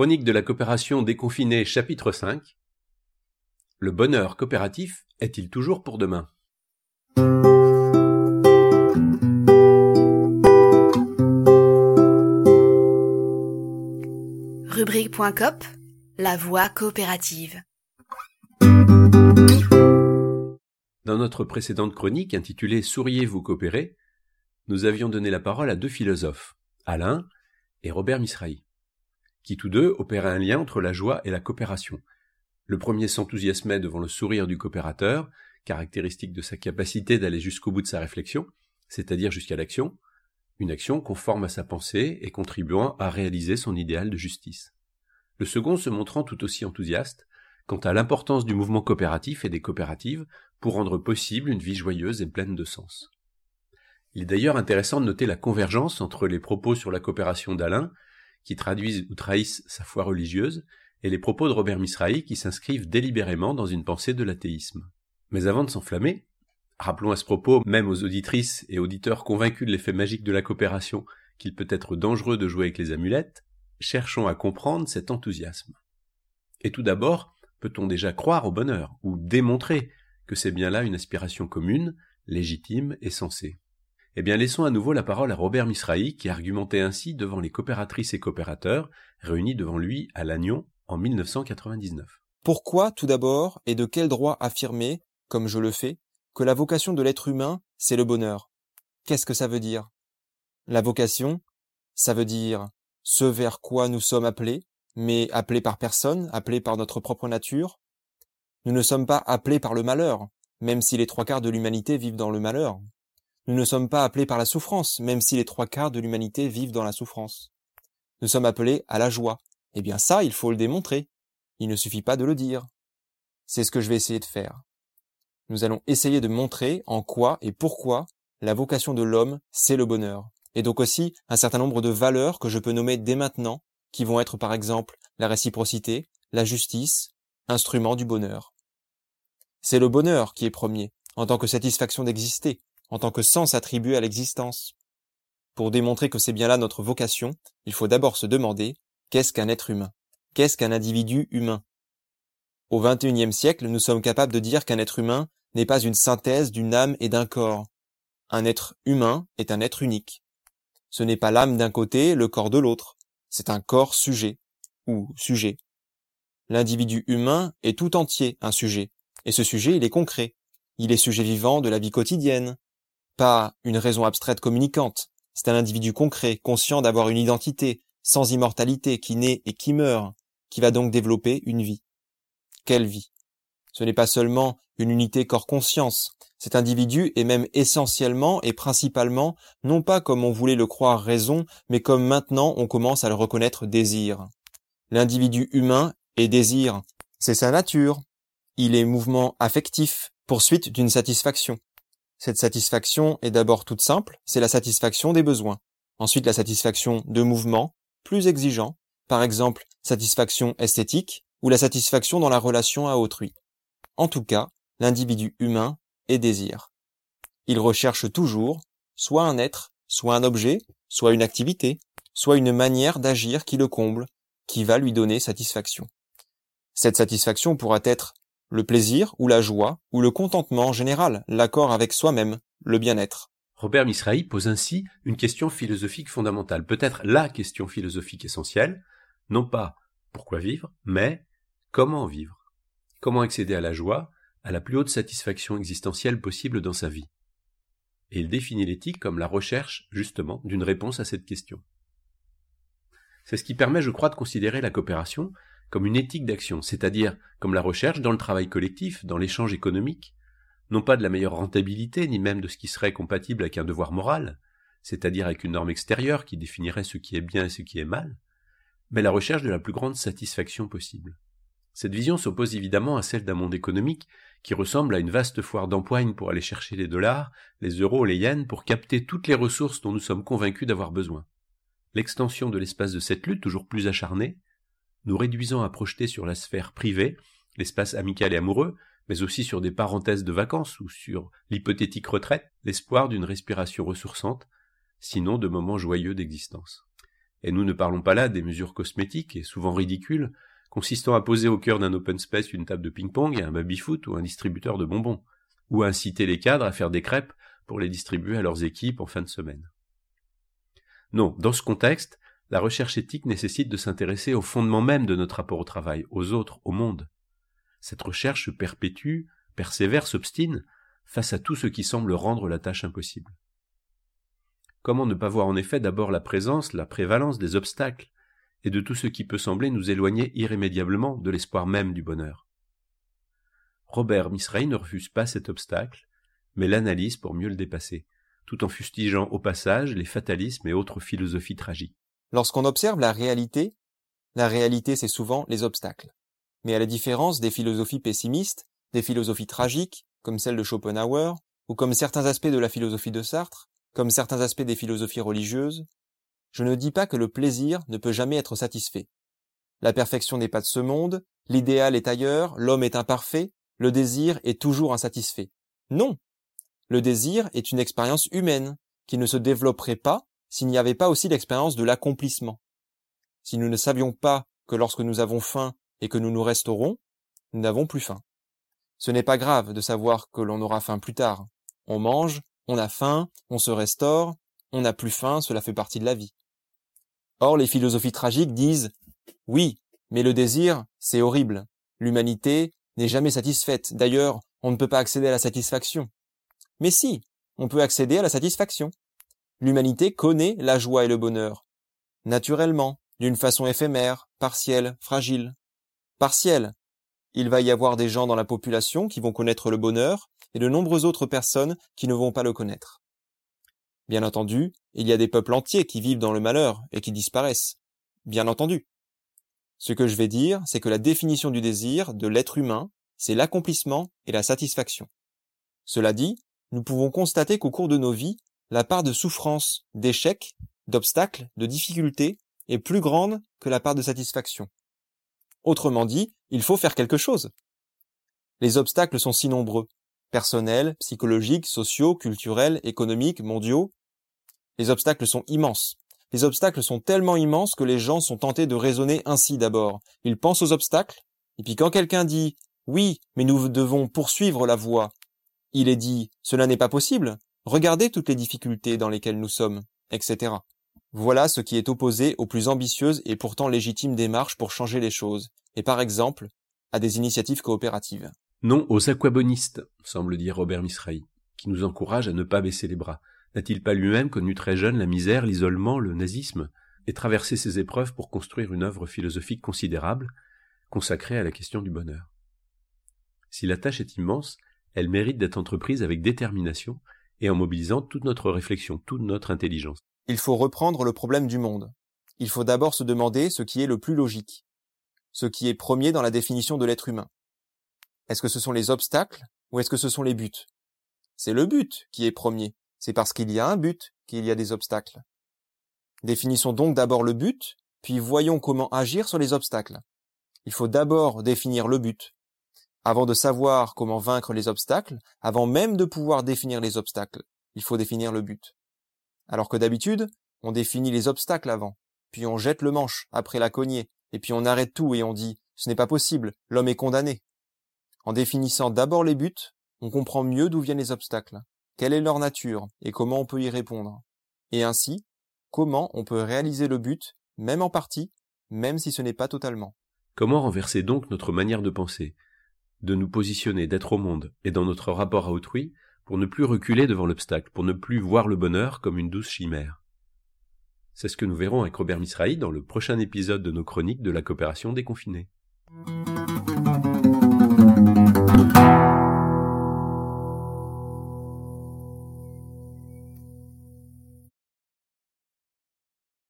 Chronique de la coopération déconfinée chapitre 5 Le bonheur coopératif est-il toujours pour demain? Rubrique.cop La voie coopérative. Dans notre précédente chronique intitulée Souriez-vous coopérer nous avions donné la parole à deux philosophes, Alain et Robert Misrahi qui tous deux opéraient un lien entre la joie et la coopération. Le premier s'enthousiasmait devant le sourire du coopérateur, caractéristique de sa capacité d'aller jusqu'au bout de sa réflexion, c'est-à-dire jusqu'à l'action, une action conforme à sa pensée et contribuant à réaliser son idéal de justice. Le second se montrant tout aussi enthousiaste quant à l'importance du mouvement coopératif et des coopératives pour rendre possible une vie joyeuse et pleine de sens. Il est d'ailleurs intéressant de noter la convergence entre les propos sur la coopération d'Alain qui traduisent ou trahissent sa foi religieuse, et les propos de Robert Misrahi qui s'inscrivent délibérément dans une pensée de l'athéisme. Mais avant de s'enflammer, rappelons à ce propos, même aux auditrices et auditeurs convaincus de l'effet magique de la coopération, qu'il peut être dangereux de jouer avec les amulettes, cherchons à comprendre cet enthousiasme. Et tout d'abord, peut-on déjà croire au bonheur, ou démontrer que c'est bien là une aspiration commune, légitime et sensée? Eh bien, laissons à nouveau la parole à Robert Misrahi, qui argumentait ainsi devant les coopératrices et coopérateurs réunis devant lui à Lannion en 1999. Pourquoi, tout d'abord, et de quel droit affirmer, comme je le fais, que la vocation de l'être humain, c'est le bonheur? Qu'est-ce que ça veut dire? La vocation, ça veut dire ce vers quoi nous sommes appelés, mais appelés par personne, appelés par notre propre nature? Nous ne sommes pas appelés par le malheur, même si les trois quarts de l'humanité vivent dans le malheur. Nous ne sommes pas appelés par la souffrance, même si les trois quarts de l'humanité vivent dans la souffrance. Nous sommes appelés à la joie. Eh bien ça, il faut le démontrer. Il ne suffit pas de le dire. C'est ce que je vais essayer de faire. Nous allons essayer de montrer en quoi et pourquoi la vocation de l'homme, c'est le bonheur. Et donc aussi un certain nombre de valeurs que je peux nommer dès maintenant, qui vont être par exemple la réciprocité, la justice, instrument du bonheur. C'est le bonheur qui est premier, en tant que satisfaction d'exister, en tant que sens attribué à l'existence. Pour démontrer que c'est bien là notre vocation, il faut d'abord se demander qu'est-ce qu'un être humain? Qu'est-ce qu'un individu humain? Au XXIe siècle, nous sommes capables de dire qu'un être humain n'est pas une synthèse d'une âme et d'un corps. Un être humain est un être unique. Ce n'est pas l'âme d'un côté, le corps de l'autre. C'est un corps sujet, ou sujet. L'individu humain est tout entier un sujet, et ce sujet il est concret. Il est sujet vivant de la vie quotidienne, pas une raison abstraite communicante. C'est un individu concret, conscient d'avoir une identité, sans immortalité, qui naît et qui meurt, qui va donc développer une vie. Quelle vie? Ce n'est pas seulement une unité corps-conscience. Cet individu est même essentiellement et principalement, non pas comme on voulait le croire raison, mais comme maintenant on commence à le reconnaître désir. L'individu humain est désir. C'est sa nature. Il est mouvement affectif, poursuite d'une satisfaction. Cette satisfaction est d'abord toute simple, c'est la satisfaction des besoins. Ensuite, la satisfaction de mouvements, plus exigeants, par exemple satisfaction esthétique ou la satisfaction dans la relation à autrui. En tout cas, l'individu humain est désir. Il recherche toujours soit un être, soit un objet, soit une activité, soit une manière d'agir qui le comble, qui va lui donner satisfaction. Cette satisfaction pourra être le plaisir ou la joie ou le contentement en général, l'accord avec soi-même, le bien-être. Robert Misrahi pose ainsi une question philosophique fondamentale, peut-être la question philosophique essentielle, non pas pourquoi vivre, mais comment vivre, comment accéder à la joie, à la plus haute satisfaction existentielle possible dans sa vie. Et il définit l'éthique comme la recherche, justement, d'une réponse à cette question. C'est ce qui permet, je crois, de considérer la coopération comme une éthique d'action, c'est-à-dire comme la recherche dans le travail collectif, dans l'échange économique, non pas de la meilleure rentabilité, ni même de ce qui serait compatible avec un devoir moral, c'est-à-dire avec une norme extérieure qui définirait ce qui est bien et ce qui est mal, mais la recherche de la plus grande satisfaction possible. Cette vision s'oppose évidemment à celle d'un monde économique qui ressemble à une vaste foire d'empoigne pour aller chercher les dollars, les euros, les yens, pour capter toutes les ressources dont nous sommes convaincus d'avoir besoin. L'extension de l'espace de cette lutte toujours plus acharnée nous réduisant à projeter sur la sphère privée, l'espace amical et amoureux, mais aussi sur des parenthèses de vacances ou sur l'hypothétique retraite, l'espoir d'une respiration ressourçante, sinon de moments joyeux d'existence. Et nous ne parlons pas là des mesures cosmétiques et souvent ridicules, consistant à poser au cœur d'un open space une table de ping-pong et un baby-foot ou un distributeur de bonbons, ou à inciter les cadres à faire des crêpes pour les distribuer à leurs équipes en fin de semaine. Non, dans ce contexte, la recherche éthique nécessite de s'intéresser au fondement même de notre rapport au travail, aux autres, au monde. Cette recherche perpétue, persévère, s'obstine face à tout ce qui semble rendre la tâche impossible. Comment ne pas voir en effet d'abord la présence, la prévalence des obstacles, et de tout ce qui peut sembler nous éloigner irrémédiablement de l'espoir même du bonheur? Robert Misraï ne refuse pas cet obstacle, mais l'analyse pour mieux le dépasser, tout en fustigeant au passage les fatalismes et autres philosophies tragiques. Lorsqu'on observe la réalité, la réalité c'est souvent les obstacles. Mais à la différence des philosophies pessimistes, des philosophies tragiques, comme celle de Schopenhauer, ou comme certains aspects de la philosophie de Sartre, comme certains aspects des philosophies religieuses, je ne dis pas que le plaisir ne peut jamais être satisfait. La perfection n'est pas de ce monde, l'idéal est ailleurs, l'homme est imparfait, le désir est toujours insatisfait. Non. Le désir est une expérience humaine, qui ne se développerait pas s'il n'y avait pas aussi l'expérience de l'accomplissement. Si nous ne savions pas que lorsque nous avons faim et que nous nous restaurons, nous n'avons plus faim. Ce n'est pas grave de savoir que l'on aura faim plus tard. On mange, on a faim, on se restaure, on n'a plus faim, cela fait partie de la vie. Or, les philosophies tragiques disent oui, mais le désir, c'est horrible. L'humanité n'est jamais satisfaite. D'ailleurs, on ne peut pas accéder à la satisfaction. Mais si, on peut accéder à la satisfaction. L'humanité connaît la joie et le bonheur. Naturellement, d'une façon éphémère, partielle, fragile. Partielle. Il va y avoir des gens dans la population qui vont connaître le bonheur et de nombreuses autres personnes qui ne vont pas le connaître. Bien entendu, il y a des peuples entiers qui vivent dans le malheur et qui disparaissent. Bien entendu. Ce que je vais dire, c'est que la définition du désir de l'être humain, c'est l'accomplissement et la satisfaction. Cela dit, nous pouvons constater qu'au cours de nos vies, la part de souffrance, d'échec, d'obstacles, de difficultés est plus grande que la part de satisfaction. Autrement dit, il faut faire quelque chose. Les obstacles sont si nombreux, personnels, psychologiques, sociaux, culturels, économiques, mondiaux. Les obstacles sont immenses. Les obstacles sont tellement immenses que les gens sont tentés de raisonner ainsi d'abord. Ils pensent aux obstacles, et puis quand quelqu'un dit oui, mais nous devons poursuivre la voie, il est dit cela n'est pas possible, regardez toutes les difficultés dans lesquelles nous sommes, etc. Voilà ce qui est opposé aux plus ambitieuses et pourtant légitimes démarches pour changer les choses, et par exemple, à des initiatives coopératives. Non aux aquabonistes, semble dire Robert Misraï, qui nous encourage à ne pas baisser les bras. N'a-t-il pas lui-même connu très jeune la misère, l'isolement, le nazisme, et traversé ces épreuves pour construire une œuvre philosophique considérable, consacrée à la question du bonheur? Si la tâche est immense, elle mérite d'être entreprise avec détermination et en mobilisant toute notre réflexion, toute notre intelligence. Il faut reprendre le problème du monde. Il faut d'abord se demander ce qui est le plus logique, ce qui est premier dans la définition de l'être humain. Est-ce que ce sont les obstacles ou est-ce que ce sont les buts? C'est le but qui est premier. C'est parce qu'il y a un but qu'il y a des obstacles. Définissons donc d'abord le but, puis voyons comment agir sur les obstacles. Il faut d'abord définir le but. Avant de savoir comment vaincre les obstacles, avant même de pouvoir définir les obstacles, il faut définir le but. Alors que d'habitude, on définit les obstacles avant, puis on jette le manche après la cognée, et puis on arrête tout et on dit ce n'est pas possible, l'homme est condamné. En définissant d'abord les buts, on comprend mieux d'où viennent les obstacles, quelle est leur nature et comment on peut y répondre. Et ainsi, comment on peut réaliser le but, même en partie, même si ce n'est pas totalement. Comment renverser donc notre manière de penser, de nous positionner, d'être au monde et dans notre rapport à autrui, pour ne plus reculer devant l'obstacle, pour ne plus voir le bonheur comme une douce chimère. C'est ce que nous verrons avec Robert Misrahi dans le prochain épisode de nos chroniques de la coopération déconfinée.